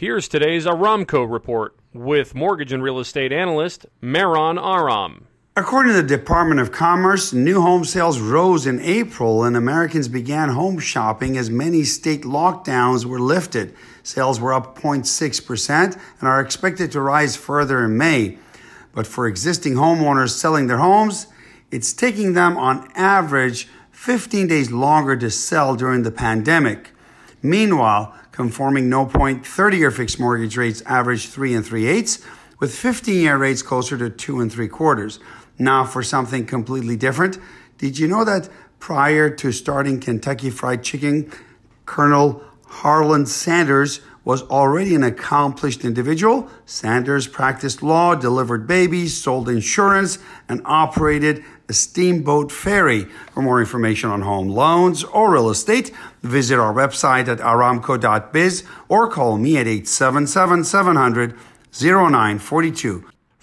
Here's today's Aramco report with mortgage and real estate analyst Maron Aram. According to the Department of Commerce, new home sales rose in April and Americans began home shopping as many state lockdowns were lifted. Sales were up 0.6% and are expected to rise further in May. But for existing homeowners selling their homes, it's taking them on average 15 days longer to sell during the pandemic. Meanwhile, conforming no point 30 year fixed mortgage rates average 3 and 3 eighths, with 15 year rates closer to 2 and 3 quarters. Now, for something completely different, did you know that prior to starting Kentucky Fried Chicken, Colonel Harlan Sanders was already an accomplished individual. Sanders practiced law, delivered babies, sold insurance, and operated a steamboat ferry. For more information on home loans or real estate, visit our website at aramco.biz or call me at 877 700 0942.